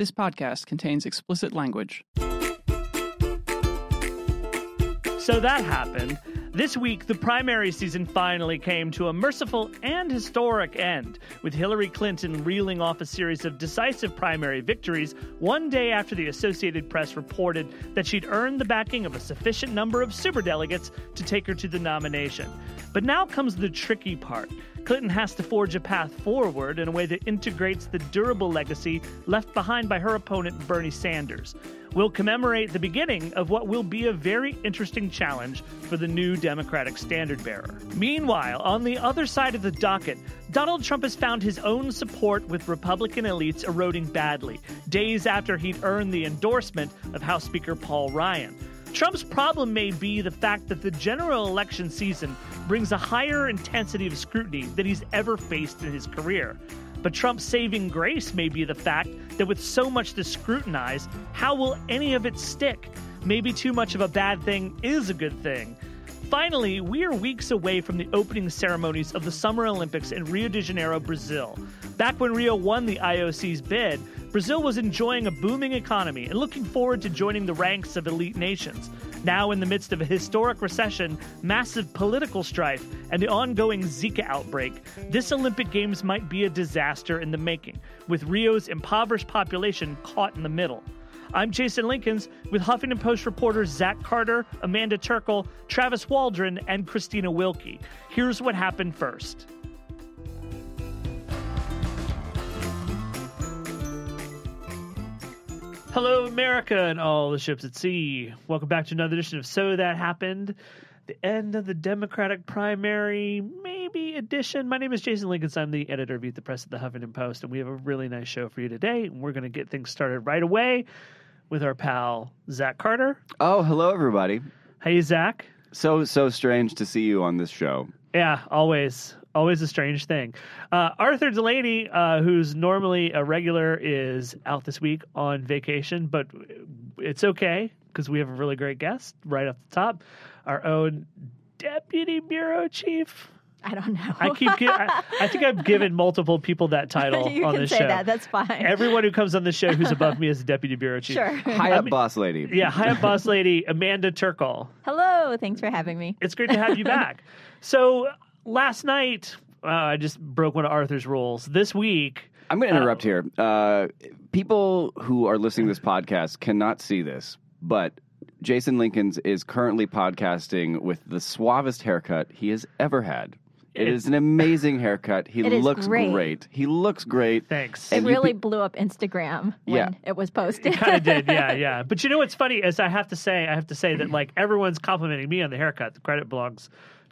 This podcast contains explicit language. So that happened. This week, the primary season finally came to a merciful and historic end, with Hillary Clinton reeling off a series of decisive primary victories one day after the Associated Press reported that she'd earned the backing of a sufficient number of superdelegates to take her to the nomination. But now comes the tricky part. Clinton has to forge a path forward in a way that integrates the durable legacy left behind by her opponent, Bernie Sanders. We'll commemorate the beginning of what will be a very interesting challenge for the new Democratic standard bearer. Meanwhile, on the other side of the docket, Donald Trump has found his own support with Republican elites eroding badly, days after he'd earned the endorsement of House Speaker Paul Ryan. Trump's problem may be the fact that the general election season brings a higher intensity of scrutiny than he's ever faced in his career. But Trump's saving grace may be the fact that with so much to scrutinize, how will any of it stick? Maybe too much of a bad thing is a good thing. Finally, we are weeks away from the opening ceremonies of the Summer Olympics in Rio de Janeiro, Brazil. Back when Rio won the IOC's bid, Brazil was enjoying a booming economy and looking forward to joining the ranks of elite nations. Now, in the midst of a historic recession, massive political strife, and the ongoing Zika outbreak, this Olympic Games might be a disaster in the making, with Rio's impoverished population caught in the middle. I'm Jason Linkins with Huffington Post reporters Zach Carter, Amanda Terkel, Travis Waldron, and Christina Wilkie. Here's what happened first. Hello, America, and all the ships at sea. Welcome back to another edition of So That Happened, the end of the Democratic primary, maybe edition. My name is Jason Linkins. I'm the editor of Eat the Press at the Huffington Post, and we have a really nice show for you today. And we're going to get things started right away with our pal Zach Carter. Oh, hello, everybody. Hey, Zach. So, so strange to see you on this show. Yeah, always. Always a strange thing. Uh, Arthur Delaney, uh, who's normally a regular, is out this week on vacation, but it's okay because we have a really great guest right off the top. Our own deputy bureau chief. I don't know. I keep. Gi- I, I think I've given multiple people that title you on can this say show. that. That's fine. Everyone who comes on the show who's above me is a deputy bureau chief. sure. High up boss lady. Yeah, hi, up boss lady Amanda Terkel. Hello. Thanks for having me. It's great to have you back. So last night, uh, I just broke one of Arthur's rules. This week, I'm going to interrupt here. Uh, people who are listening to this podcast cannot see this, but Jason Linkins is currently podcasting with the suavest haircut he has ever had. It It- is an amazing haircut. He It is looks great. He looks great. thanks. It And you really pe- blew up Instagram when Yeah. it was posted. kind of did, yeah, yeah. But you know what's funny is I have to say, I have to say that like everyone's complimenting me on the haircut. The credit belongs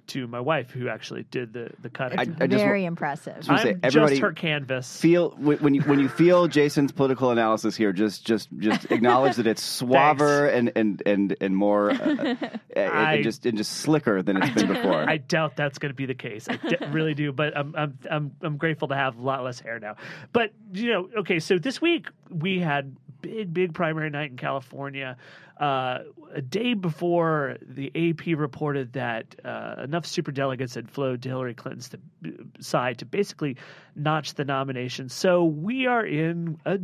to my wife, who actually did the the cut. I- I just very wa- impressive. just wanna say, I'm everybody just her canvas. Feel when when you when you feel Jason's political analysis here, just just just acknowledge that it's suaver and and and and more, uh, uh, and, I- and just and just slicker than it's been before. I doubt that's going to be the case. I d- really do, but I'm, I'm I'm I'm grateful to have a lot less hair now. But you know, okay, so this week we had big big primary night in California. Uh, a day before the AP reported that uh, enough superdelegates had flowed to Hillary Clinton's to, side to basically notch the nomination. So we are in a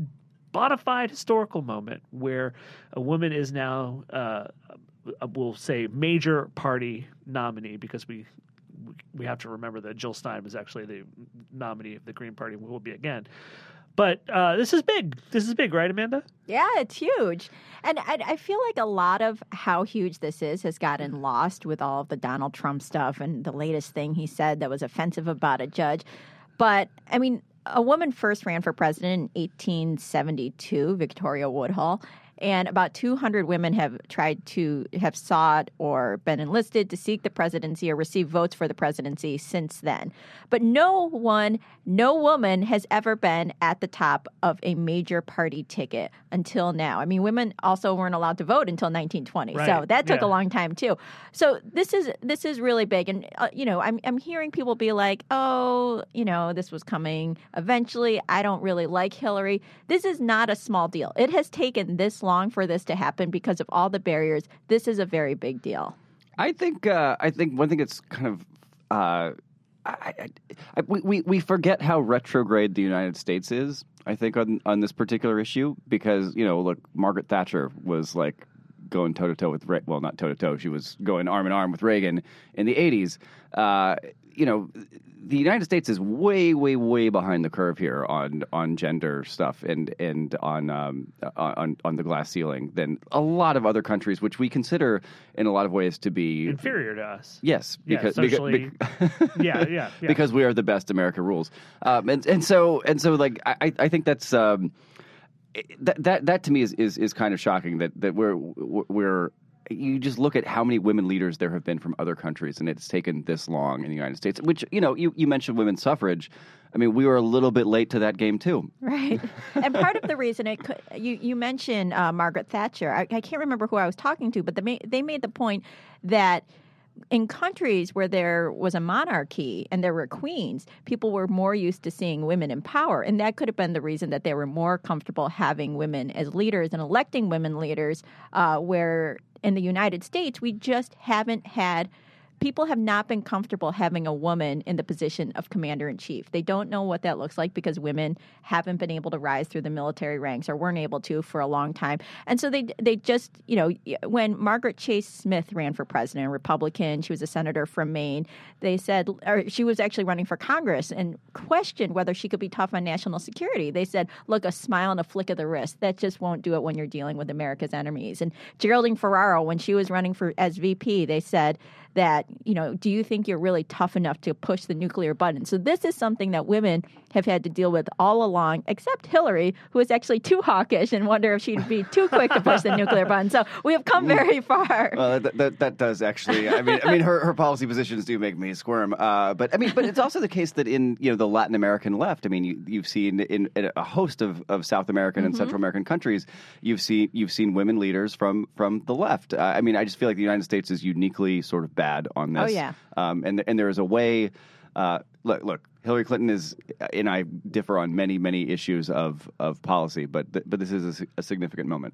bona fide historical moment where a woman is now, uh, we'll say, major party nominee because we we have to remember that Jill Stein was actually the nominee of the Green Party. And will be again. But uh, this is big. This is big, right, Amanda? Yeah, it's huge. And I, I feel like a lot of how huge this is has gotten lost with all of the Donald Trump stuff and the latest thing he said that was offensive about a judge. But I mean, a woman first ran for president in 1872, Victoria Woodhull. And about 200 women have tried to have sought or been enlisted to seek the presidency or receive votes for the presidency since then. But no one, no woman has ever been at the top of a major party ticket until now. I mean, women also weren't allowed to vote until 1920, Right. so that took Yeah. a long time too. So this is this is really big, and uh, you know, I'm I'm hearing people be like, "Oh, you know, this was coming eventually." I don't really like Hillary. This is not a small deal. It has taken this long for this to happen because of all the barriers. This is a very big deal. I think uh, I think one thing that's kind of uh, I, I, I, we, we forget how retrograde the United States is. I think on on this particular issue because you know look Margaret Thatcher was like going toe to toe with Re- well not toe to toe she was going arm in arm with Reagan in the eighties. Uh, you know the United States is way way way behind the curve here on on gender stuff and and on um, on on the glass ceiling than a lot of other countries which we consider in a lot of ways to be Inferior to us. Yes, Yeah, because socially- because, Yeah, yeah, yeah. because we are the best. America rules, um, and and so and so like I I think that's um, that that that to me is is, is kind of shocking that that we're we're you just look at how many women leaders there have been from other countries, and it's taken this long in the United States. Which you know you you mentioned women's suffrage. I mean, we were a little bit late to that game too. Right. and part of the reason it could, you, you mentioned uh, Margaret Thatcher. I, I can't remember who I was talking to, but the, they made the point that in countries where there was a monarchy and there were queens, people were more used to seeing women in power. And that could have been the reason that they were more comfortable having women as leaders and electing women leaders, uh, where in the United States, we just haven't had people have not been comfortable having a woman in the position of commander in chief. They don't know what that looks like because women haven't been able to rise through the military ranks or weren't able to for a long time. And so they they just, you know, when Margaret Chase Smith ran for president, Republican, she was a senator from Maine, they said or she was actually running for Congress and questioned whether she could be tough on national security. They said, "Look, a smile and a flick of the wrist, that just won't do it when you're dealing with America's enemies." And Geraldine Ferraro when she was running for as VP, they said that, you know, do you think you're really tough enough to push the nuclear button? So this is something that women have had to deal with all along, except Hillary, who is actually too hawkish and wonder if she'd be too quick to push the nuclear button. So we have come very far. Well, that, that that does actually. I mean, I mean, her, her policy positions do make me squirm. Uh, but I mean, but it's also the case that in you know the Latin American left. I mean, you, you've seen in, in a host of, of South American and Central American countries, you've seen you've seen women leaders from from the left. Uh, I mean, I just feel like the United States is uniquely sort of bad on this. Oh, yeah. Um, and and there is a way. Uh, look, look. Hillary Clinton is, and I differ on many, many issues of, of policy, but th- but this is a, a significant moment.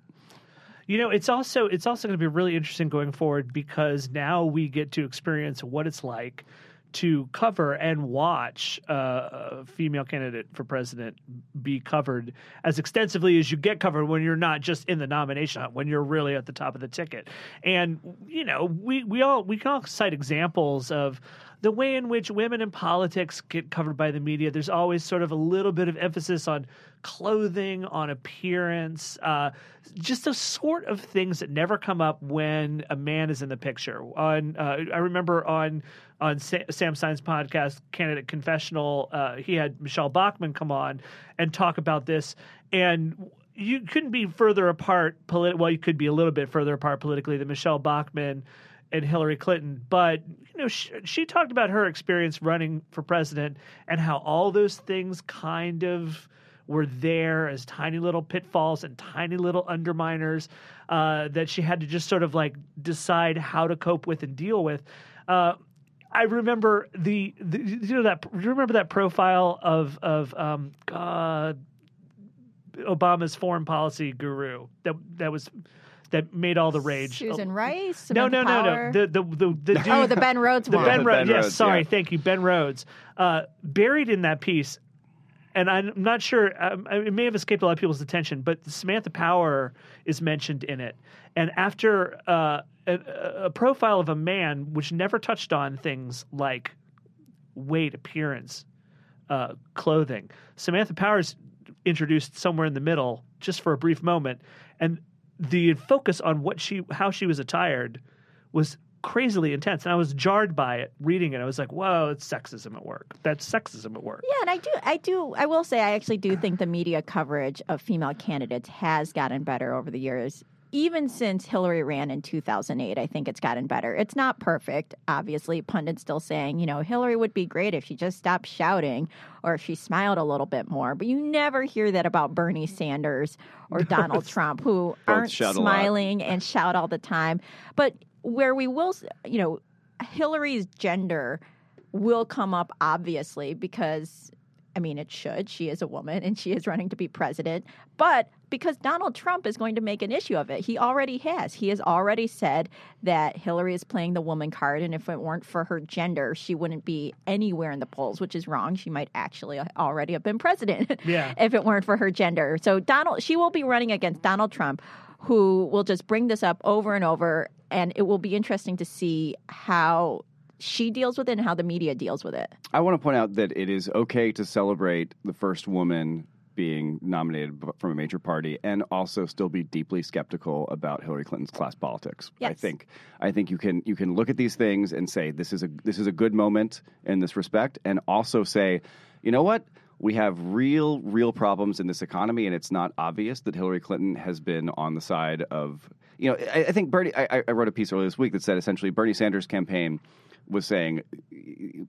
You know, it's also it's also going to be really interesting going forward because now we get to experience what it's like to cover and watch uh, a female candidate for president be covered as extensively as you get covered when you're not just in the nomination hunt, when you're really at the top of the ticket. And you know, we we all we can all cite examples of the way in which women in politics get covered by the media. There's always sort of a little bit of emphasis on clothing, on appearance, uh, just those sort of things that never come up when a man is in the picture. On uh, I remember on on Sa- Sam Stein's podcast, Candidate Confessional, uh, he had Michele Bachmann come on and talk about this, and you couldn't be further apart. Well, you could be a little bit further apart politically than Michele Bachmann and Hillary Clinton, but you know she, she talked about her experience running for president and how all those things kind of were there as tiny little pitfalls and tiny little underminers uh, that she had to just sort of like decide how to cope with and deal with. Uh, I remember the, the you know that you remember that profile of of um, uh, Obama's foreign policy guru that that was that made all the rage. Susan Rice? No, Samantha no, no, Power? no. The the the, the dude, oh, the Ben Rhodes the one. Ben, The Rhodes. Ben Yes, Rhodes, sorry, yeah. thank you, Ben Rhodes. Uh, buried in that piece, and I'm not sure. Um, it may have escaped a lot of people's attention, but Samantha Power is mentioned in it. And after uh, a, a profile of a man which never touched on things like weight, appearance, uh, clothing, Samantha Powers introduced somewhere in the middle, just for a brief moment, and the focus on what she, how she was attired, was crazily intense, and I was jarred by it reading it. I was like, "Whoa, it's sexism at work. That's sexism at work." Yeah, and I do, I do, I will say, I actually do think the media coverage of female candidates has gotten better over the years. Even since Hillary ran in 2008, I think it's gotten better. It's not perfect, obviously. Pundits still saying, you know, Hillary would be great if she just stopped shouting or if she smiled a little bit more. But you never hear that about Bernie Sanders or Donald Trump, who aren't shout a lot. smiling and shout all the time. But where we will, you know, Hillary's gender will come up obviously because I mean it should. She is a woman and she is running to be president. But because Donald Trump is going to make an issue of it. He already has. He has already said that Hillary is playing the woman card and if it weren't for her gender, she wouldn't be anywhere in the polls, which is wrong. She might actually already have been president Yeah. if it weren't for her gender. So Donald she will be running against Donald Trump who will just bring this up over and over and it will be interesting to see how she deals with it and how the media deals with it. I want to point out that it is okay to celebrate the first woman being nominated from a major party and also still be deeply skeptical about Hillary Clinton's class politics. I think I think you can you can look at these things and say this is a this is a good moment in this respect and also say, you know what? We have real real problems in this economy and it's not obvious that Hillary Clinton has been on the side of you know, I, I think Bernie I, I wrote a piece earlier this week that said essentially Bernie Sanders' campaign was saying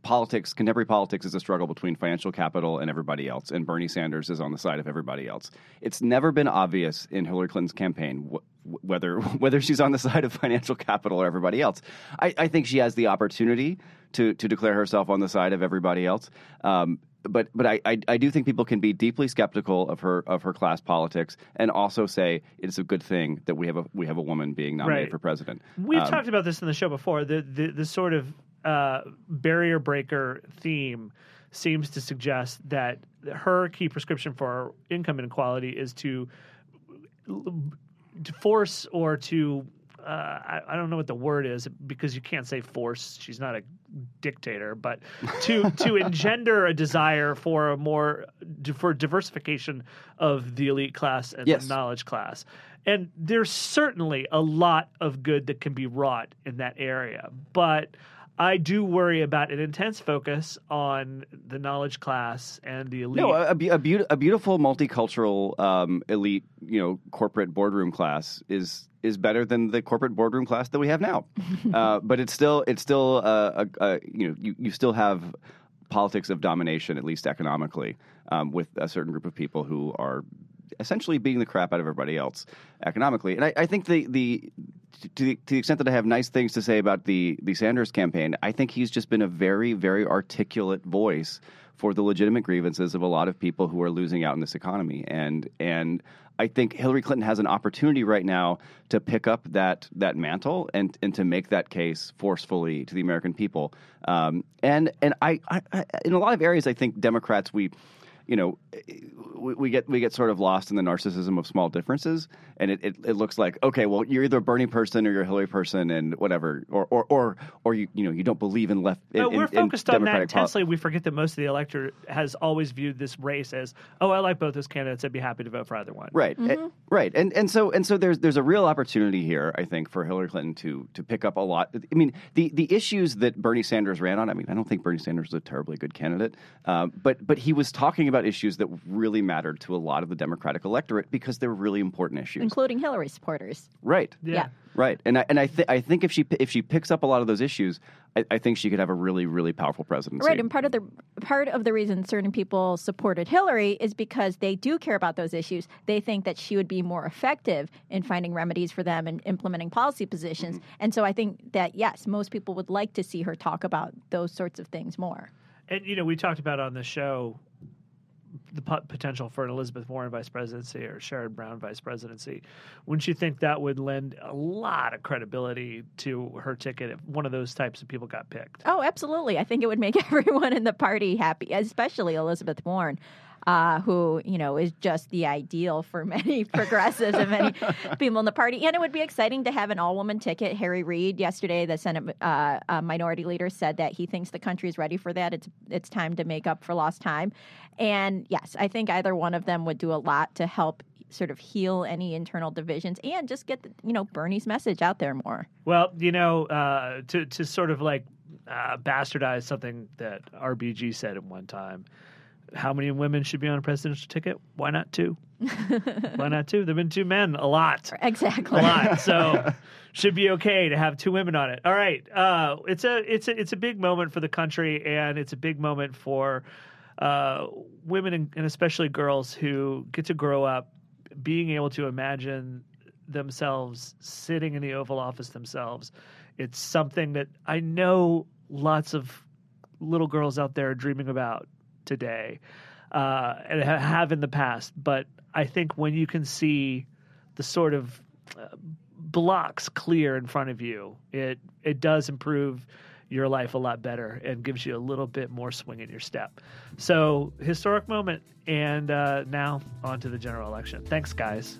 politics, contemporary politics is a struggle between financial capital and everybody else, and Bernie Sanders is on the side of everybody else. It's never been obvious in Hillary Clinton's campaign wh- whether whether she's on the side of financial capital or everybody else. I, I think she has the opportunity to to declare herself on the side of everybody else. Um, but but I, I I do think people can be deeply skeptical of her of her class politics and also say it's a good thing that we have a we have a woman being nominated Right. for president. We've Um, talked about this in the show before. The the, the sort of uh, barrier breaker theme seems to suggest that her key prescription for income inequality is to to force or to uh, I, I don't know what the word is because you can't say force. She's not a dictator, but to to engender a desire for a more for diversification of the elite class and Yes. the knowledge class. And there's certainly a lot of good that can be wrought in that area, but I do worry about an intense focus on the knowledge class and the elite. No, a, a, beau- a, beau- a beautiful multicultural um, elite, you know, corporate boardroom class is is better than the corporate boardroom class that we have now. uh, but it's still it's still uh, a, a, you know you, you still have politics of domination at least economically um, with a certain group of people who are essentially beating the crap out of everybody else economically. And I, I think the the to the, to the extent that I have nice things to say about the the Sanders campaign, I think he's just been a very very articulate voice for the legitimate grievances of a lot of people who are losing out in this economy. And and I think Hillary Clinton has an opportunity right now to pick up that that mantle and and to make that case forcefully to the American people. Um, and and I, I, I in a lot of areas, I think Democrats we you know, we, we get we get sort of lost in the narcissism of small differences, and it, it, it looks like okay, well, you're either a Bernie person or you're a Hillary person, and whatever, or or or, or you you know you don't believe in left. In, No, we're in- in focused on that Democratic poli- intensely. We forget that most of the electorate has always viewed this race as, oh, I like both those candidates. I'd be happy to vote for either one. Right, Mm-hmm. Eh, right, and and so and so there's there's a real opportunity here, I think, for Hillary Clinton to to pick up a lot. I mean, the the issues that Bernie Sanders ran on. I mean, I don't think Bernie Sanders is a terribly good candidate, um, but but he was talking about issues that really mattered to a lot of the Democratic electorate because they're really important issues. including Hillary supporters. right. Yeah. Yeah. Right, and I, and I, th- I think if she if she picks up a lot of those issues, I, I think she could have a really really powerful presidency. Right, and part of the part of the reason certain people supported Hillary is because they do care about those issues. They think that she would be more effective in finding remedies for them and implementing policy positions. Mm-hmm. And so I think that yes, most people would like to see her talk about those sorts of things more. And you know, we talked about on the show the pot- potential for an Elizabeth Warren vice presidency or Sherrod Brown vice presidency. Wouldn't you think that would lend a lot of credibility to her ticket if one of those types of people got picked? Oh, absolutely. I think it would make everyone in the party happy, especially Elizabeth Warren. Uh, who you know is just the ideal for many progressives and many people in the party, and it would be exciting to have an all-woman ticket. Harry Reid yesterday, the Senate uh, uh, Minority Leader, said that he thinks the country is ready for that. It's it's time to make up for lost time, and yes, I think either one of them would do a lot to help sort of heal any internal divisions and just get the, you know Bernie's message out there more. Well, you know, uh, to to sort of like uh, bastardize something that RBG said at one time. How many women should be on a presidential ticket? Why not two? Why not two? There've been two men a lot. Exactly. a lot. So should be okay to have two women on it. All right. Uh, it's a it's a it's a big moment for the country, and it's a big moment for uh, women and, and especially girls who get to grow up being able to imagine themselves sitting in the Oval Office themselves. It's something that I know lots of little girls out there are dreaming about today uh, and have in the past. But I think when you can see the sort of uh, blocks clear in front of you, it it does improve your life a lot better and gives you a little bit more swing in your step. So historic moment, and uh, now on to the general election. Thanks, guys.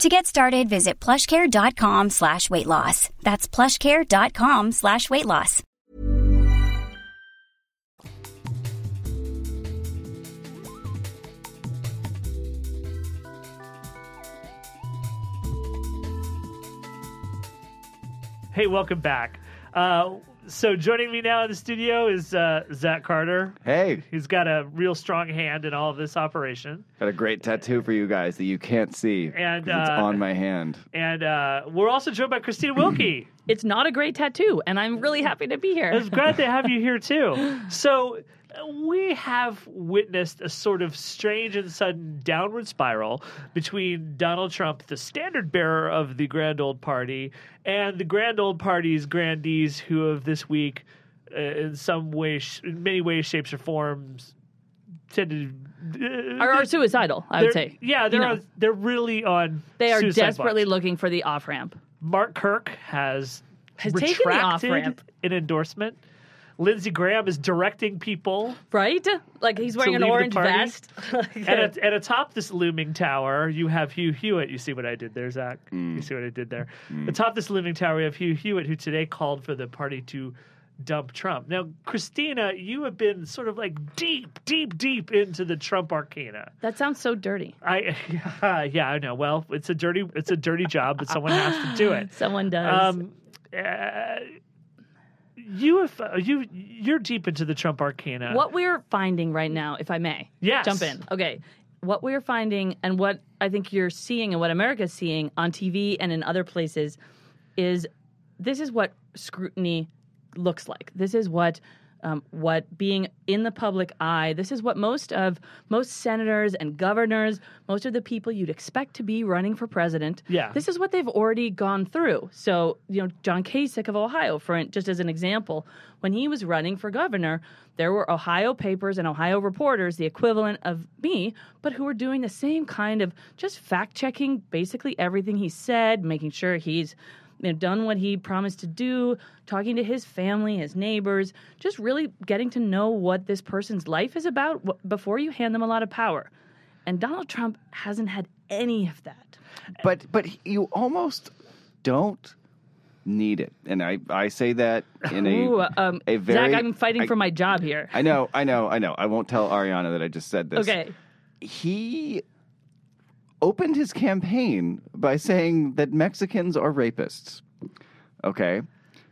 To get started, visit plushcare.com slash weight loss. That's plushcare.com slash weight loss. Hey, welcome back. Uh, so joining me now in the studio is uh, Zach Carter. Hey, He's got a real strong hand in all of this operation. got a great tattoo for you guys that you can't see. And, 'cause it's uh, on my hand. And uh, we're also joined by Christina Wilkie. It's not a great tattoo, and I'm really happy to be here. It's glad to have you here too. So uh, we have witnessed a sort of strange and sudden downward spiral between Donald Trump, the standard bearer of the Grand Old Party, and the Grand Old Party's grandees, who have this week, uh, in some way, sh- in many ways, shapes, or forms, tended. Uh, are, are suicidal, I would say. Yeah, they're You know, on, they're really on. they are desperately watch. looking for the off ramp. Mark Kirk has Has taken the off-ramp. an endorsement. Lindsey Graham is directing people. Right? Like he's wearing an orange vest. And, at, and atop this looming tower, you have Hugh Hewitt. You see what I did there, Zach? Mm. You see what I did there? Atop this looming tower, we have Hugh Hewitt, who today called for the party to dump Trump. Now, Christina, you have been sort of like deep, deep, deep into the Trump arcana. that sounds so dirty. I, yeah, I know. Well, it's a dirty, it's a dirty job, but someone has to do it. Someone does. Um, uh, you have uh, you you're deep into the Trump arcana. what we're finding right now, if I may, Yes. jump in. Okay. What we're finding and what I think you're seeing and what America's seeing on TV and in other places is this is what scrutiny looks like. This is what um, what being in the public eye. This is what most of most senators and governors, most of the people you'd expect to be running for president. Yeah. this is what they've already gone through. So you know, John Kasich of Ohio, for just as an example, when he was running for governor, there were Ohio papers and Ohio reporters, the equivalent of me, but who were doing the same kind of just fact checking basically everything he said, making sure he's you know, done what he promised to do, talking to his family, his neighbors, just really getting to know what this person's life is about before you hand them a lot of power. And Donald Trump hasn't had any of that. But but you almost don't need it, and I I say that in a Ooh, um, a very Zach, I'm fighting I- for my job here. I know, I know, I know. I won't tell Arianna that I just said this. okay. He opened his campaign by saying that Mexicans are rapists. Okay.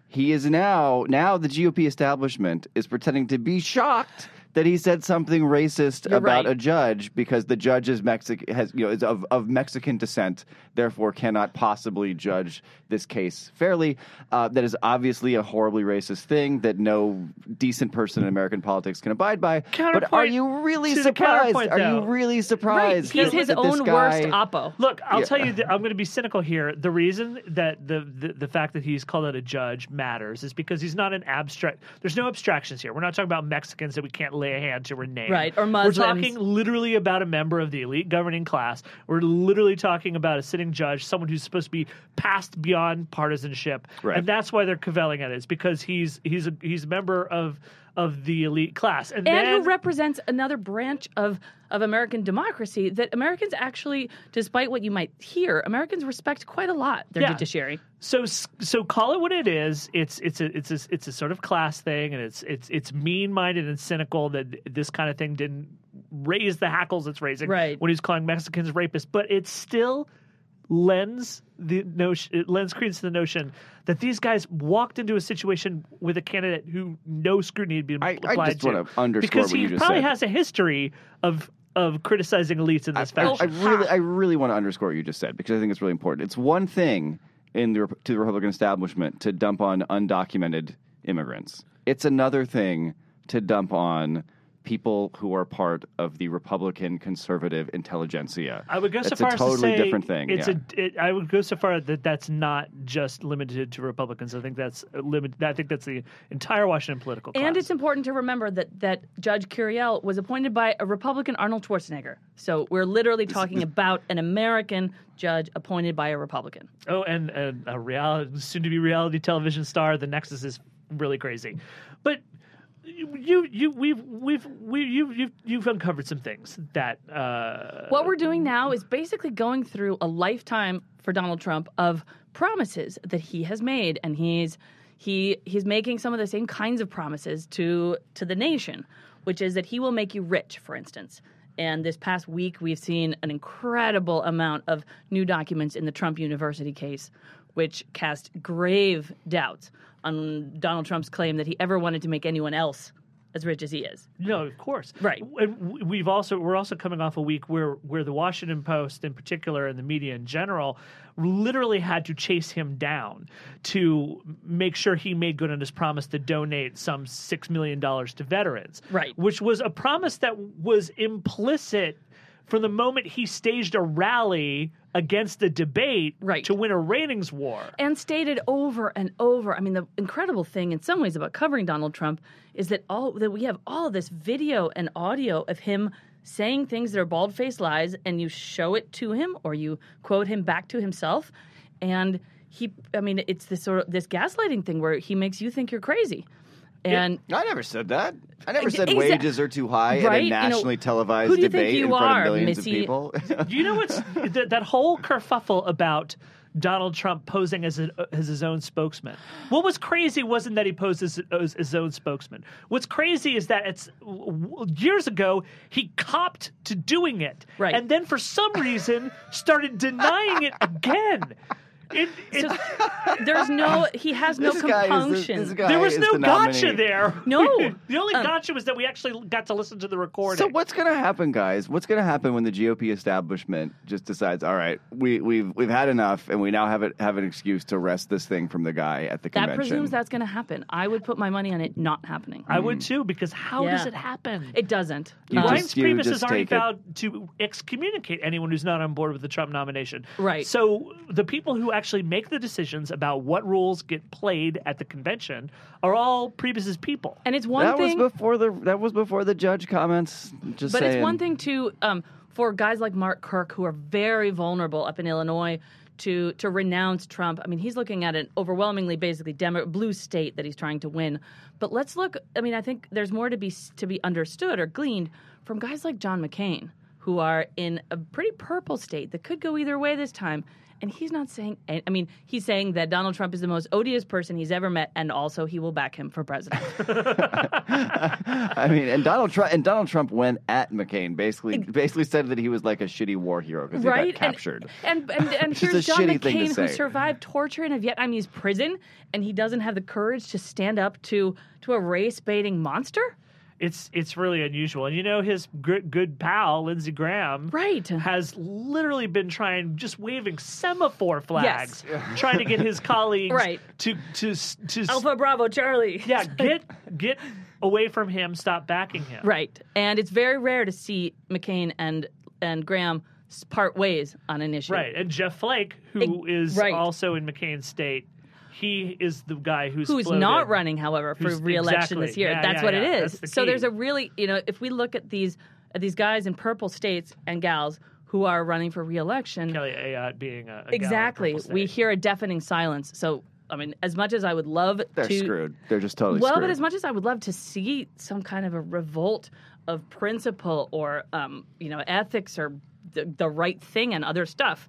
he is now now the GOP establishment is pretending to be shocked that he said something racist You're about right. a judge because the judge is Mexican has you know is of, of Mexican descent, therefore cannot possibly judge this case fairly. Uh, that is obviously a horribly racist thing that no decent person in American politics can abide by. but are you really surprised? counterpoint, Are you really surprised? He's that- his that own guy- worst oppo. Look, I'll Yeah. tell you, that I'm going to be cynical here. The reason that the, the the fact that he's called out a judge matters is because he's not an abstract. There's no abstractions here. We're not talking about Mexicans that we can't lay a hand to or name. Right, or We're talking literally about a member of the elite governing class. We're literally talking about a sitting judge, someone who's supposed to be passed beyond partisanship, Right. and that's why they're cavelling at it. Is because he's he's a he's a member of of the elite class, and, and then, who represents another branch of of American democracy that Americans actually, despite what you might hear, Americans respect quite a lot their Yeah. judiciary. So so call it what it is. It's it's a it's a it's a sort of class thing, and it's it's it's mean minded and cynical that this kind of thing didn't raise the hackles it's raising Right. when he's calling Mexicans rapists. But it's still lends the notion it lends credence to the notion that these guys walked into a situation with a candidate who no scrutiny had been I- I applied just to wanna underscore because what he you just probably said. has a history of of criticizing elites in this I, I fashion. really, I really want to underscore what you just said because I think it's really important. It's one thing in the to the Republican establishment to dump on undocumented immigrants. It's another thing to dump on people who are part of the Republican conservative intelligentsia. I would go so That's far a as to say different thing. It's yeah. a. It, I would go so far that that's not just limited to Republicans. I think that's limited. I think that's the entire Washington political class. And it's important to remember that that Judge Curiel was appointed by a Republican Arnold Schwarzenegger. So we're literally talking about an American judge appointed by a Republican. oh, and, and a reality, soon-to-be reality television star. The Nexus is really crazy, but. You, you, we've, we've, we, you, you've, you've uncovered some things that, uh, What we're doing now is basically going through a lifetime for Donald Trump of promises that he has made, and he's he he's making some of the same kinds of promises to to the nation, which is that he will make you rich, for instance. And this past week, we've seen an incredible amount of new documents in the Trump University case, which cast grave doubts on Donald Trump's claim that he ever wanted to make anyone else as rich as he is. No, of course. Right. We've also we're also coming off a week where where the Washington Post in particular and the media in general literally had to chase him down to make sure he made good on his promise to donate some 6 million dollars to veterans. Right. Which was a promise that was implicit from the moment he staged a rally against the debate Right. to win a ratings war. and stated over and over. I mean, the incredible thing in some ways about covering Donald Trump is that all that we have all this video and audio of him saying things that are bald-faced lies, and you show it to him or you quote him back to himself, and he. I mean, it's this sort of this gaslighting thing where he makes you think you're crazy, and. I never said that. I never said Exa- wages are too high Right? at You a nationally televised who do you think debate in front are, of millions Missy? of people. Do you know what's that, that whole kerfuffle about Donald Trump posing as, a, as his own spokesman? What was crazy wasn't that he posed as, as his own spokesman. What's crazy is that it's years ago he copped to doing it, Right. and then for some reason started denying it again. It, it, There's no. He has no This guy is the- this there was no the gotcha nominee. there. No. the only Um, gotcha was that we actually got to listen to the recording. So what's going to happen, guys? What's going to happen when the GOP establishment just decides, all right, we, we've we've had enough, and we now have it have an excuse to wrest this thing from the guy at the that convention? presumes that's going to happen. I would put my money on it not happening. I would too, because how does it happen? It doesn't. You Um, Reince just- you Priebus has already vowed to excommunicate anyone who's not on board with the Trump nomination. Right. So the people who actually make the decisions about what rules get played at the convention are all Priebus's people. and it's one that thing. was before the that was before the judge comments. Just But saying. it's one thing to um, for guys like Mark Kirk who are very vulnerable up in Illinois to to renounce Trump. I mean, he's looking at an overwhelmingly basically Demo- blue state that he's trying to win. But let's look. I mean, I think there's more to be to be understood or gleaned from guys like John McCain, who are in a pretty purple state that could go either way this time. And he's not saying, I mean, he's saying that Donald Trump is the most odious person he's ever met, and also he will back him for president. I mean, and Donald Trump and Donald Trump went at McCain, basically basically said that he was like a shitty war hero because he right? got captured. And and, and, and here's a John shitty thing to McCain who say. survived torture in a Vietnamese prison, and he doesn't have the courage to stand up to to a race baiting monster. It's it's really unusual, and you know his good, good pal Lindsey Graham, Right. has literally been trying, just waving semaphore flags, trying to get his colleagues Right. to to to Alpha Bravo Charlie. yeah get get away from him, stop backing him. Right. And it's very rare to see McCain and and Graham part ways on an issue. Right, and Jeff Flake, who is right. also in McCain's state, he is the guy who's Who's floated. not running, however, for Who's- re-election this year. Yeah, That's yeah, what yeah. it That's is. the So there's a really, you know, if we look at these at these guys in purple states and gals who are running for re-election, Kelly Ayotte being a, a gal in exactly, we hear a deafening silence. So, I mean, as much as I would love to They're to screwed. They're just totally screwed. well, screwed. but as much as I would love to see some kind of a revolt of principle or um, you know ethics or the, the right thing and other stuff,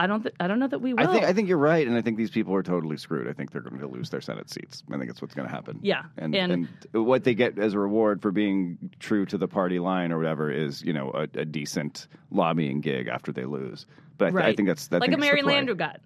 I don't. Th- I don't know that we will. I think I think you're right, and I think these people are totally screwed. I think they're going to lose their Senate seats. I think that's what's going to happen. Yeah, and, and- and what they get as a reward for being true to the party line or whatever is you know a, a decent lobbying gig after they lose. But I, th- I think that's that like a Mary Landrieu got,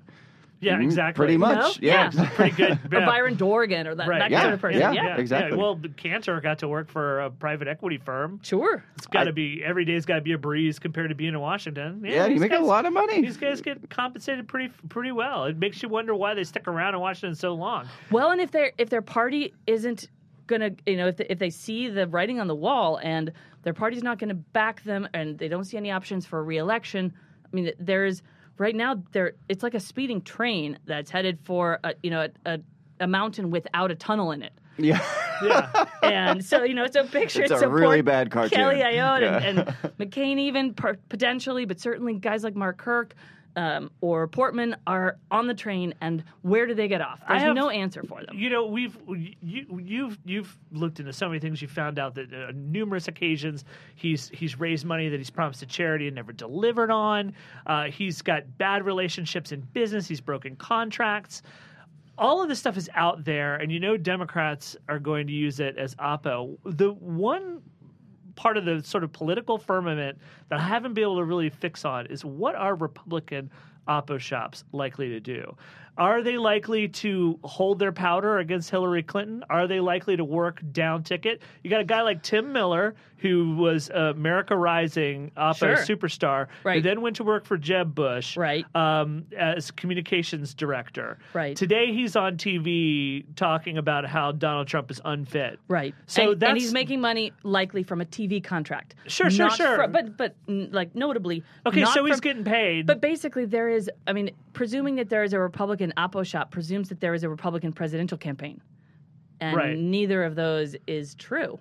yeah, mm, exactly. pretty much. No? Yeah. Yeah. pretty good. or. Byron Dorgan, or that, Right. that Yeah, sort of person. yeah. Yeah, exactly. well, the Cantor got to work for a private equity firm. sure. It's got to be every day's got to be a breeze compared to being in Washington. Yeah, you these make a lot of money. These guys get compensated pretty pretty well. It makes you wonder why they stick around in Washington so long. Well, and if their if their party isn't gonna, you know, if they, if they see the writing on the wall and their party's not going to back them and they don't see any options for reelection, I mean, there's right now there it's like a speeding train that's headed for a, you know a, a, a mountain without a tunnel in it. yeah. Yeah, And so you know, it's a picture. It's It's, a really bad cartoon. Kelly Ayotte Yeah. and, and McCain, even per- potentially, but certainly guys like Mark Kirk um, or Portman are on the train. And where do they get off? There's have- no answer for them. you know we've you you've you've looked into so many things. You found out that uh, numerous occasions he's he's raised money that he's promised to charity and never delivered on. Uh, he's got bad relationships in business. He's broken contracts. All of this stuff is out there, and you know Democrats are going to use it as oppo. The one part of the sort of political firmament that I haven't been able to really fix on is what are Republican oppo shops likely to do? Are they likely to hold their powder against Hillary Clinton? Are they likely to work down ticket? You got a guy like Tim Miller, who was America Rising oppo Sure. superstar, who then went to work for Jeb Bush Right. um, as communications director. Right. Today he's on TV talking about how Donald Trump is unfit. Right. So and, and he's making money likely from a TV contract. Sure, sure, sure. but but like notably. Okay, so he's getting paid. But basically, there is. I mean, presuming that there is a Republican oppo shop presumes that there is a Republican presidential campaign, and Right. neither of those is true.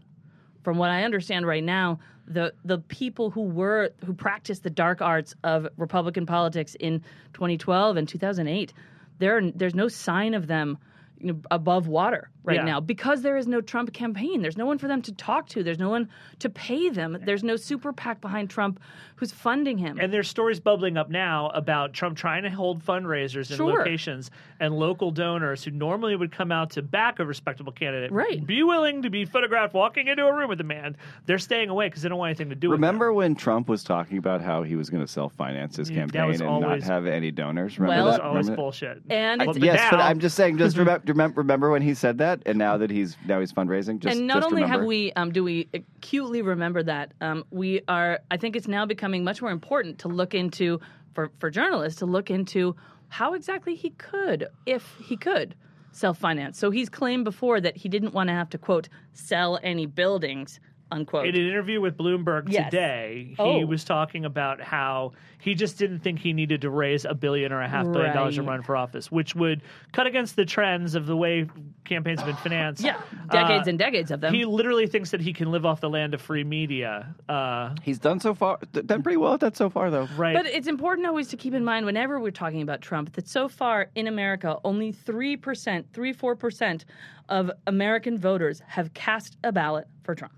From what I understand right now, the the people who were who practiced the dark arts of Republican politics in 2012 and 2008, there there's no sign of them you know, above water right Yeah. now because there is no Trump campaign. There's no one for them to talk to. There's no one to pay them. There's no super PAC behind Trump who's funding him. And there's stories bubbling up now about Trump trying to hold fundraisers in Sure. locations and local donors who normally would come out to back a respectable candidate. Right. Be willing to be photographed walking into a room with a man. They're staying away because they don't want anything to do with it. Remember when Trump was talking about how he was going to self finance his mm, Yeah, campaign was and always- not have any donors? Remember him. Well- That's that? always Remember bullshit. And Well, it's- but yes, but I'm just saying. Just remember, remember, remember when he said that, and now that he's now he's fundraising. Just, and not only have we um, do we acutely remember that um, we are i think it's now becoming much more important to look into for, for journalists to look into how exactly he could if he could self-finance so he's claimed before that he didn't want to have to quote sell any buildings unquote In an interview with Bloomberg Yes. today, he Oh. was talking about how he just didn't think he needed to raise a billion or a half billion dollars to run for office, which would cut against the trends of the way campaigns have been financed. yeah decades Uh, and decades of them He literally thinks that he can live off the land of free media. Uh, He's done so far, done pretty well at that so far, though. right. But it's important always to keep in mind whenever we're talking about Trump that so far in America, only 3%, 3 4% of American voters have cast a ballot for Trump.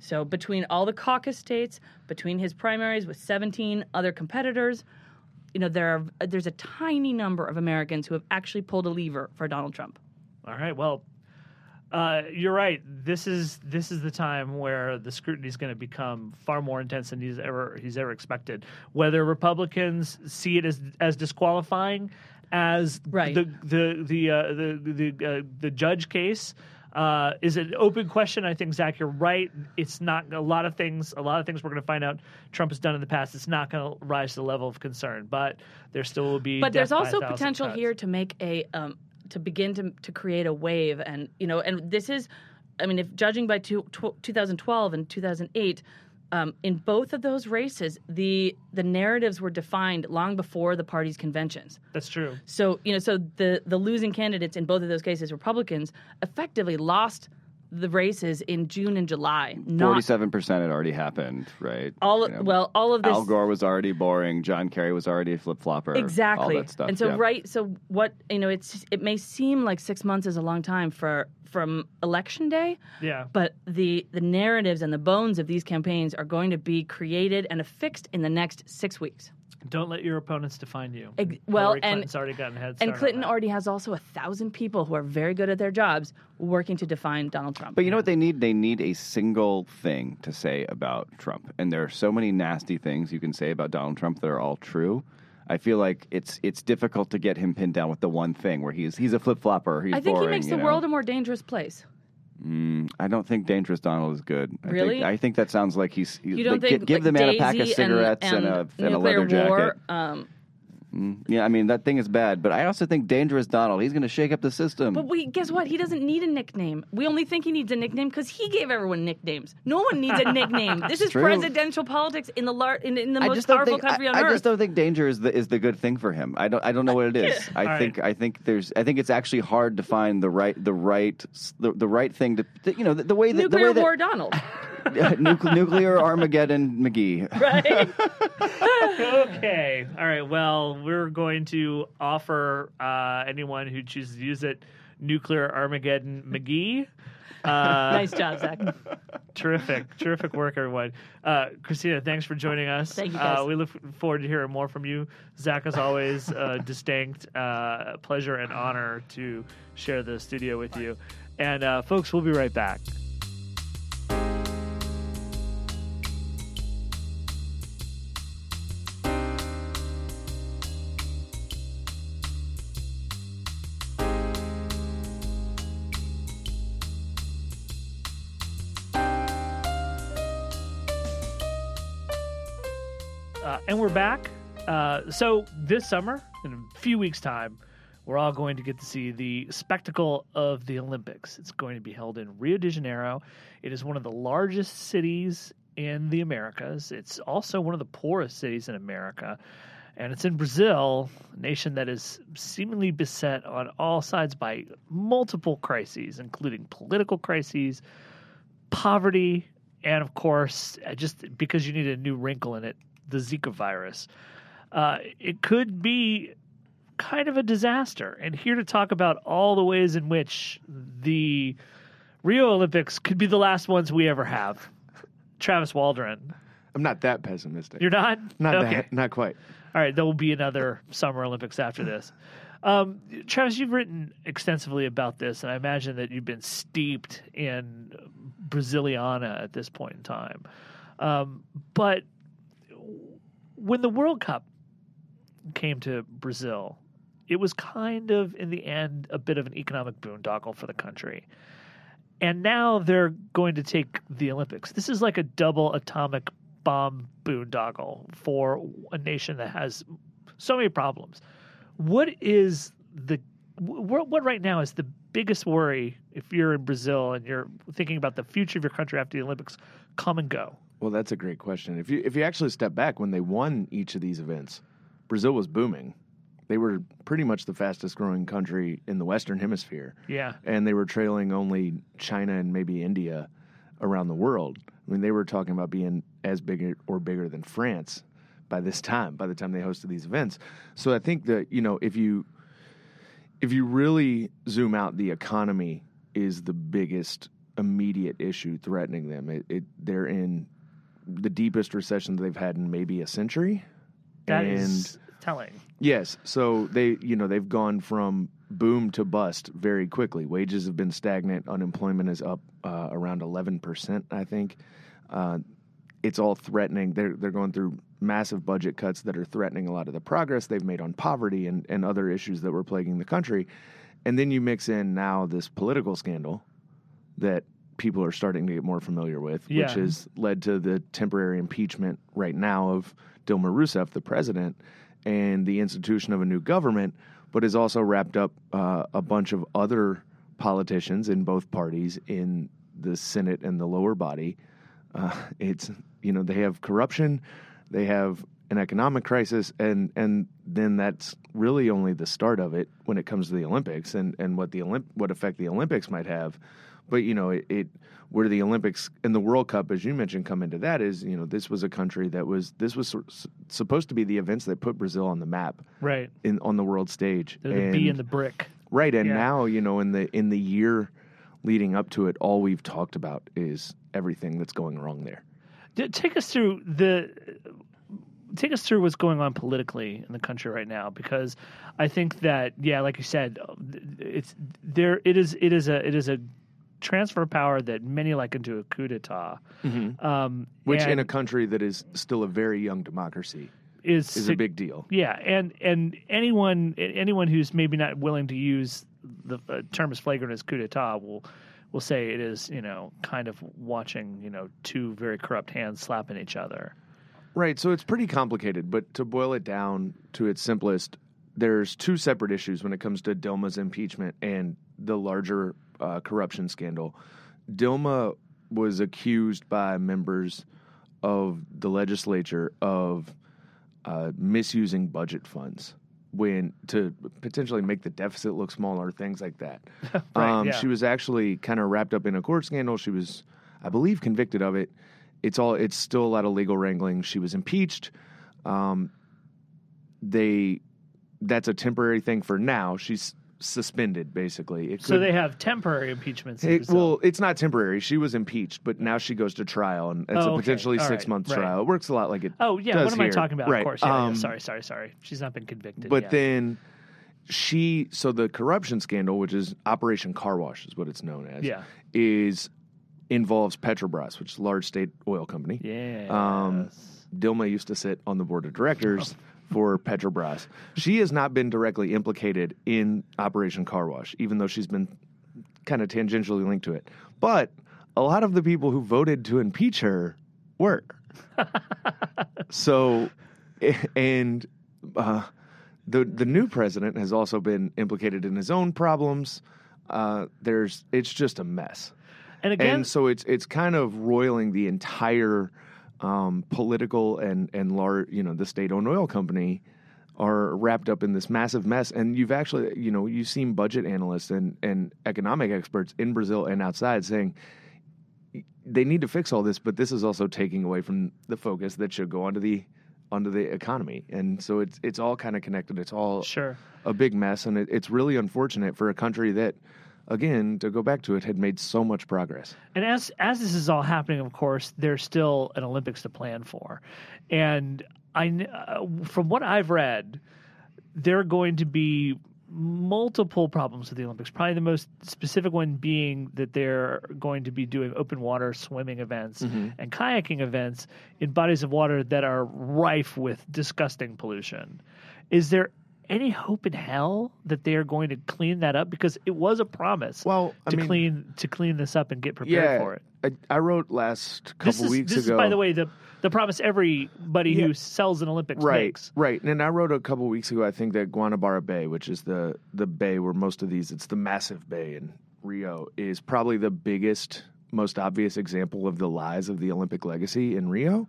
So between all the caucus states, between his primaries with 17 other competitors, you know there are there's a tiny number of Americans who have actually pulled a lever for Donald Trump. All right. Well, uh, you're right. This is this is the time where the scrutiny is going to become far more intense than he's ever he's ever expected. Whether Republicans see it as as disqualifying, as Right. the the the uh, the the, uh, the judge case. Uh, is it an open question. I think Zach, you're right. It's not a lot of things. A lot of things we're going to find out Trump has done in the past. It's not going to rise to the level of concern, but there still will be. But there's death by a also potential cuts. here to make a um, to begin to to create a wave, and you know, and this is, I mean, if judging by two, tw- 2012 and 2008. Um, in both of those races, the the narratives were defined long before the party's conventions. That's true. So you know, so the the losing candidates in both of those cases, Republicans, effectively lost the races in June and July. Forty-seven percent had already happened, right? all. You know, well, all of this. Al Gore was already boring. John Kerry was already a flip flopper. exactly all that stuff. and so yeah. right so what you know it's it may seem like six months is a long time for from election day Yeah. but the the narratives and the bones of these campaigns are going to be created and affixed in the next six weeks Don't let your opponents define you. Ex- well, Hillary and- Clinton's already gotten a head and clinton already has also a thousand people who are very good at their jobs working to define donald trump But you know what they need? They need a single thing to say about Trump. And there are so many nasty things you can say about Donald Trump that are all true. I feel like it's it's difficult to get him pinned down with the one thing where he's he's a flip flopper. I think boring, he makes the know? world a more dangerous place Mm, I don't think Dangerous Donald is good. I Really? Think, I think that sounds like he's. he- you don't like, think give like, the man a pack of cigarettes and, and, a and a leather jacket. um, Mm, yeah, I mean that thing is bad, but I also think Dangerous Donald. He's going to shake up the system. But wait, guess what? He doesn't need a nickname. We only think he needs a nickname because he gave everyone nicknames. No one needs a nickname. This is True. presidential politics in the lar- in, in the I most just don't powerful think country I, on I earth. just don't think danger is the is the good thing for him. I don't I don't know what it is. I All think I think there's I think it's actually hard to find the right the right the, the right thing to, to you know the, the way that Nuclear the way war, Donald. that nuclear, nuclear Armageddon McGee. Right? okay. All right. Well, we're going to offer uh, anyone who chooses to use it nuclear Armageddon McGee. Uh, nice job, Zach. Terrific, terrific work, everyone. Uh, Christina, thanks for joining us. Thank you, guys. Uh, we look forward to hearing more from you. Zach, as always, uh, distinct uh, pleasure and honor to share the studio with you. And uh, folks, we'll be right back. So this summer, in a few weeks' time, we're all going to get to see the spectacle of the Olympics. It's going to be held in Rio de Janeiro. It is one of the largest cities in the Americas. It's also one of the poorest cities in America. And it's in Brazil, a nation that is seemingly beset on all sides by multiple crises, including political crises, poverty, and of course, just because you need a new wrinkle in it, the Zika virus. Uh, it could be kind of a disaster. And here to talk about all the ways in which the Rio Olympics could be the last ones we ever have, Travis Waldron. I'm not that pessimistic. You're not? not okay. that, not quite. All right, there will be another Summer Olympics after this. Um, Travis, you've written extensively about this, and I imagine that you've been steeped in Braziliana at this point in time. Um, but when the World Cup came to Brazil, it was kind of, in the end, a bit of an economic boondoggle for the country. And now they're going to take the Olympics. This is like a double atomic bomb boondoggle for a nation that has so many problems. What is the what, right now is the biggest worry if you're in Brazil and you're thinking about the future of your country after the Olympics come and go? Well, that's a great question. If you if you actually step back, when they won each of these events, Brazil was booming. They were pretty much the fastest growing country in the Western Hemisphere, Yeah. and they were trailing only China and maybe India around the world. I mean, they were talking about being as big or bigger than France by this time. By the time they hosted these events, so I think that you know if you if you really zoom out, the economy is the biggest immediate issue threatening them. It, it they're in the deepest recession that they've had in maybe a century. That and is telling. Yes. So they, you know, they've gone from boom to bust very quickly. Wages have been stagnant. Unemployment is up uh, around eleven percent. I think uh, it's all threatening. They're they're going through massive budget cuts that are threatening a lot of the progress they've made on poverty and and other issues that were plaguing the country. And then you mix in now this political scandal that people are starting to get more familiar with, Yeah. which has led to the temporary impeachment right now of Dilma Rousseff, the president, and the institution of a new government, but has also wrapped up uh, a bunch of other politicians in both parties in the Senate and the lower body. Uh, it's you know they have corruption, they have an economic crisis, and and then that's really only the start of it when it comes to the Olympics and and what the Olymp- what effect the Olympics might have. But you know it, it where the Olympics and the World Cup, as you mentioned, come into that is you know this was a country that was this was supposed to be the events that put Brazil on the map Right. in on the world stage. They're the B And- in the BRIC. Right, and Yeah. now you know in the in the year leading up to it, all we've talked about is everything that's going wrong there. Take us through the take us through what's going on politically in the country right now because I think that yeah, like you said, uh, it's there. It is it is a it is a transfer power that many liken to a coup d'état. Um, Which in a country that is still a very young democracy is is a big deal. Yeah, and and anyone anyone who's maybe not willing to use the uh, term as flagrant as coup d'état will will say it is you know kind of watching you know two very corrupt hands slapping each other. Right, so it's pretty complicated, but to boil it down to its simplest, there's two separate issues when it comes to Dilma's impeachment and the larger uh, corruption scandal. Dilma was accused by members of the legislature of uh, misusing budget funds when to potentially make the deficit look smaller, things like that. Right, um, yeah. She was actually kind of wrapped up in a court scandal. She was, I believe, convicted of it. It's all. It's still a lot of legal wrangling. She was impeached. Um, they, that's a temporary thing for now. She's suspended, basically. It So could- they have temporary impeachments. it, well, it's not temporary. She was impeached, but now she goes to trial, and it's Oh, a okay. potentially All six right. month Right. trial. It works a lot like it. oh yeah, what am I talking about? Right. Of course, yeah, yeah. Um, Sorry, sorry, sorry. She's not been convicted. But yet. then she, so the corruption scandal, which is Operation Car Wash, is what it's known as. Yeah. is involves Petrobras, which is a large state oil company. yeah, Um, Dilma used to sit on the board of directors for Petrobras. She has not been directly implicated in Operation Car Wash, even though she's been kind of tangentially linked to it. But a lot of the people who voted to impeach her were. so, and uh, the the new president has also been implicated in his own problems. Uh, there's it's just a mess and again, and so it's it's kind of roiling the entire um, political and and large, you know, the state-owned oil company are wrapped up in this massive mess. And you've actually, you know, you've seen budget analysts and and economic experts in Brazil and outside saying they need to fix all this, but this is also taking away from the focus that should go onto the onto the economy. And so it's it's all kind of connected. It's all sure. a big mess, and it, it's really unfortunate for a country that, again, to go back to it, had made so much progress. And as as this is all happening, of course, there's still an Olympics to plan for, and I uh, from what I've read, there are going to be multiple problems with the Olympics. Probably the most specific one being that they're going to be doing open water swimming events and kayaking events in bodies of water that are rife with disgusting pollution. Is there any hope in hell that they are going to clean that up? Because it was a promise Well, I to mean- clean to clean this up and get prepared yeah, for it. I, I wrote last couple This is weeks this ago. is by the way the the promise everybody Yeah. who sells an Olympics right, makes. right. And I wrote a couple weeks ago. I think that Guanabara Bay, which is the the bay where most of these, it's the massive bay in Rio, is probably the biggest, most obvious example of the lies of the Olympic legacy in Rio.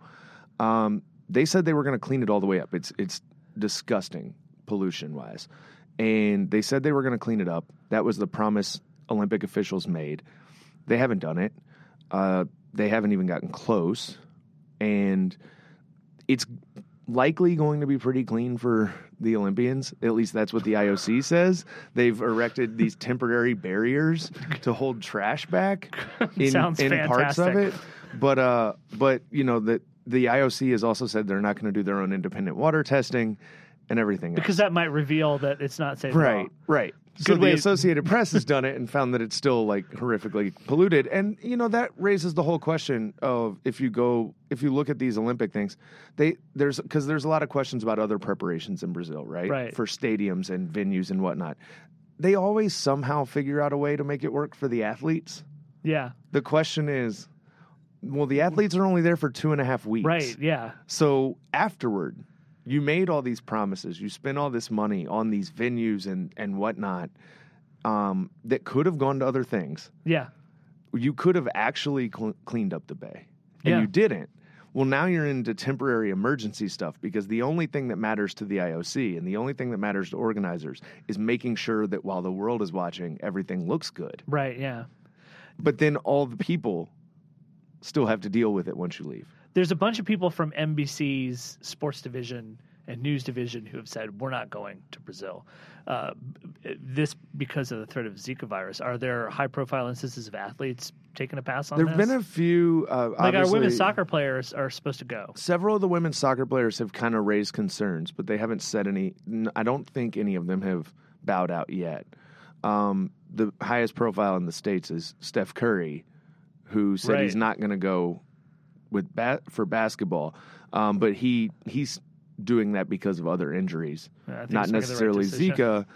Um, they said they were going to clean it all the way up. It's it's disgusting pollution wise, and they said they were going to clean it up. That was the promise Olympic officials made. They haven't done it. Uh, they haven't even gotten close, and it's likely going to be pretty clean for the Olympians. At least that's what the IOC says. They've erected these temporary barriers to hold trash back in, in parts of it. But uh, but you know that the IOC has also said they're not going to do their own independent water testing and everything. because else. that might reveal that it's not safe. right, right. So Good the Associated Press has done it and found that it's still like horrifically polluted. And you know that raises the whole question of if you go if you look at these Olympic things, they there's because there's a lot of questions about other preparations in Brazil, right? Right. For stadiums and venues and whatnot. They always somehow figure out a way to make it work for the athletes. Yeah. The question is, well, the athletes are only there for two and a half weeks. Right. Yeah. So afterward, you made all these promises. You spent all this money on these venues and and whatnot um, that could have gone to other things. Yeah. You could have actually cl- cleaned up the bay, and Yeah. you didn't. Well, now you're into temporary emergency stuff because the only thing that matters to the IOC and the only thing that matters to organizers is making sure that while the world is watching, everything looks good. Right. Yeah. But then all the people still have to deal with it once you leave. There's a bunch of people from NBC's sports division and news division who have said we're not going to Brazil. Uh, this because of the threat of Zika virus. Are there high profile instances of athletes taking a pass on There have this? been a few. Uh, like our women's soccer players are supposed to go. Several of the women's soccer players have kind of raised concerns, but they haven't said any. I don't think any of them have bowed out yet. Um, the highest profile in the states is Steph Curry, who said he's not going to go with ba- for basketball, um, but he he's doing that because of other injuries, Yeah, not the right necessarily. Zika.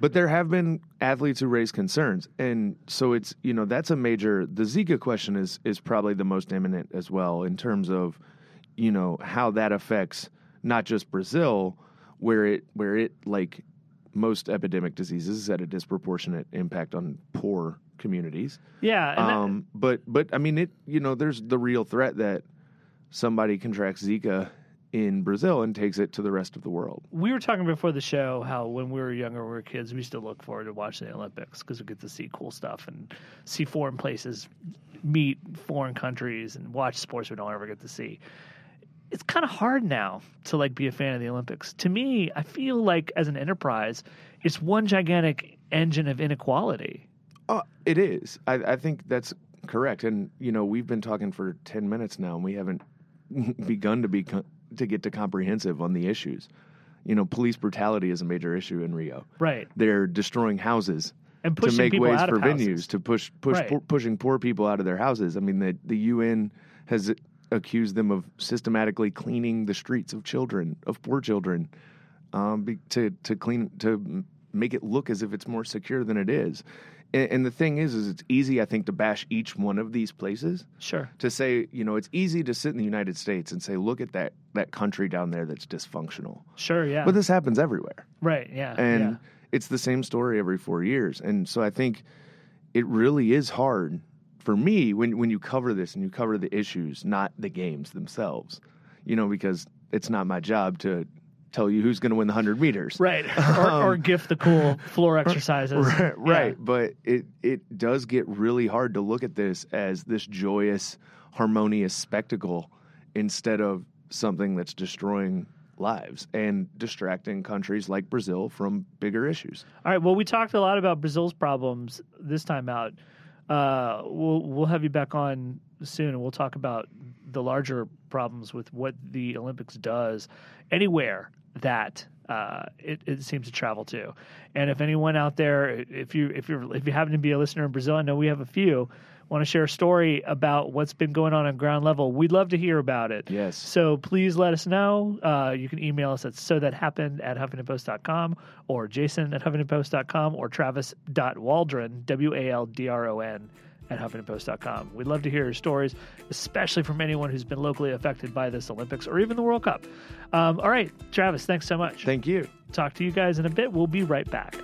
But there have been athletes who raise concerns, and so it's you know that's a major. The Zika question is is probably the most imminent as well in terms of you know how that affects not just Brazil, where it where it like most epidemic diseases is at a disproportionate impact on poor communities. Yeah, and that- Um, but but I mean it. You know, there's the real threat that somebody contracts Zika in Brazil and takes it to the rest of the world. we were talking before the show how when we were younger, we were kids, we used to look forward to watching the Olympics because we get to see cool stuff and see foreign places, meet foreign countries, and watch sports we don't ever get to see. It's kind of hard now to like be a fan of the Olympics. To me, I feel like as an enterprise, it's one gigantic engine of inequality. Oh, it is. I, I think that's correct. And you know, we've been talking for ten minutes now, and we haven't begun to be to get to comprehensive on the issues. You know, police brutality is a major issue in Rio. Right. They're destroying houses And to pushing make people ways out for venues to push push Right. poor, pushing poor people out of their houses. I mean, the the UN has accused them of systematically cleaning the streets of children of poor children um, be, to to clean to make it look as if it's more secure than it is. And, and the thing is, is it's easy, I think, to bash each one of these places. Sure. To say, you know, it's easy to sit in the United States and say, look at that that country down there that's dysfunctional. Sure. Yeah. But this happens everywhere right. Yeah. and yeah. it's the same story every four years. And so I think it really is hard for me when when you cover this and you cover the issues, not the games themselves. You know, because it's not my job to tell you who's going to win the hundred meters. Right. or, or gift the cool floor exercises. Um, Right, Yeah. right. But it it does get really hard to look at this as this joyous, harmonious spectacle instead of something that's destroying lives and distracting countries like Brazil from bigger issues. All right. Well, we talked a lot about Brazil's problems this time out. Uh, we'll we'll have you back on soon, and we'll talk about the larger problems with what the Olympics does anywhere that uh, it, it seems to travel to. And if anyone out there, if you if you if you happen to be a listener in Brazil, I know we have a few. Want to share a story about what's been going on on ground level? We'd love to hear about it. Yes. So please let us know. Uh, you can email us at so that happened at huffingtonpost.com or jason at huffingtonpost.com or travis.waldron, W A L D R O N, at huffingtonpost.com. We'd love to hear your stories, especially from anyone who's been locally affected by this Olympics or even the World Cup. Um, all right, Travis, thanks so much. Thank you. Talk to you guys in a bit. We'll be right back.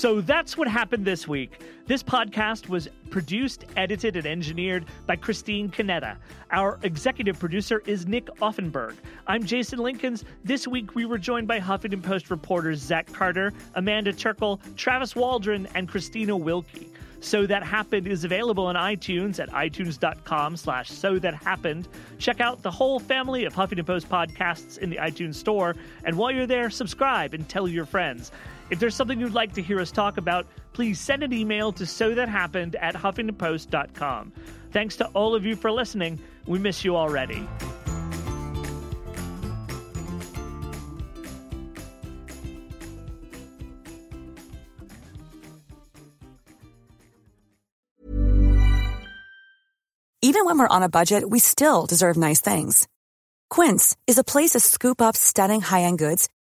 So that's what happened this week. This podcast was produced, edited, and engineered by Christine Conetta. Our executive producer is Nick Offenberg. I'm Jason Linkins. This week we were joined by Huffington Post reporters Zach Carter, Amanda Terkel, Travis Waldron, and Christina Wilkie. So That Happened is available on iTunes at itunes.com slash so that happened. Check out the whole family of Huffington Post podcasts in the iTunes store. And while you're there, subscribe and tell your friends. If there's something you'd like to hear us talk about, please send an email to so that happened at huffingtonpost.com. Thanks to all of you for listening. We miss you already. Even when we're on a budget, we still deserve nice things. Quince is a place to scoop up stunning high end goods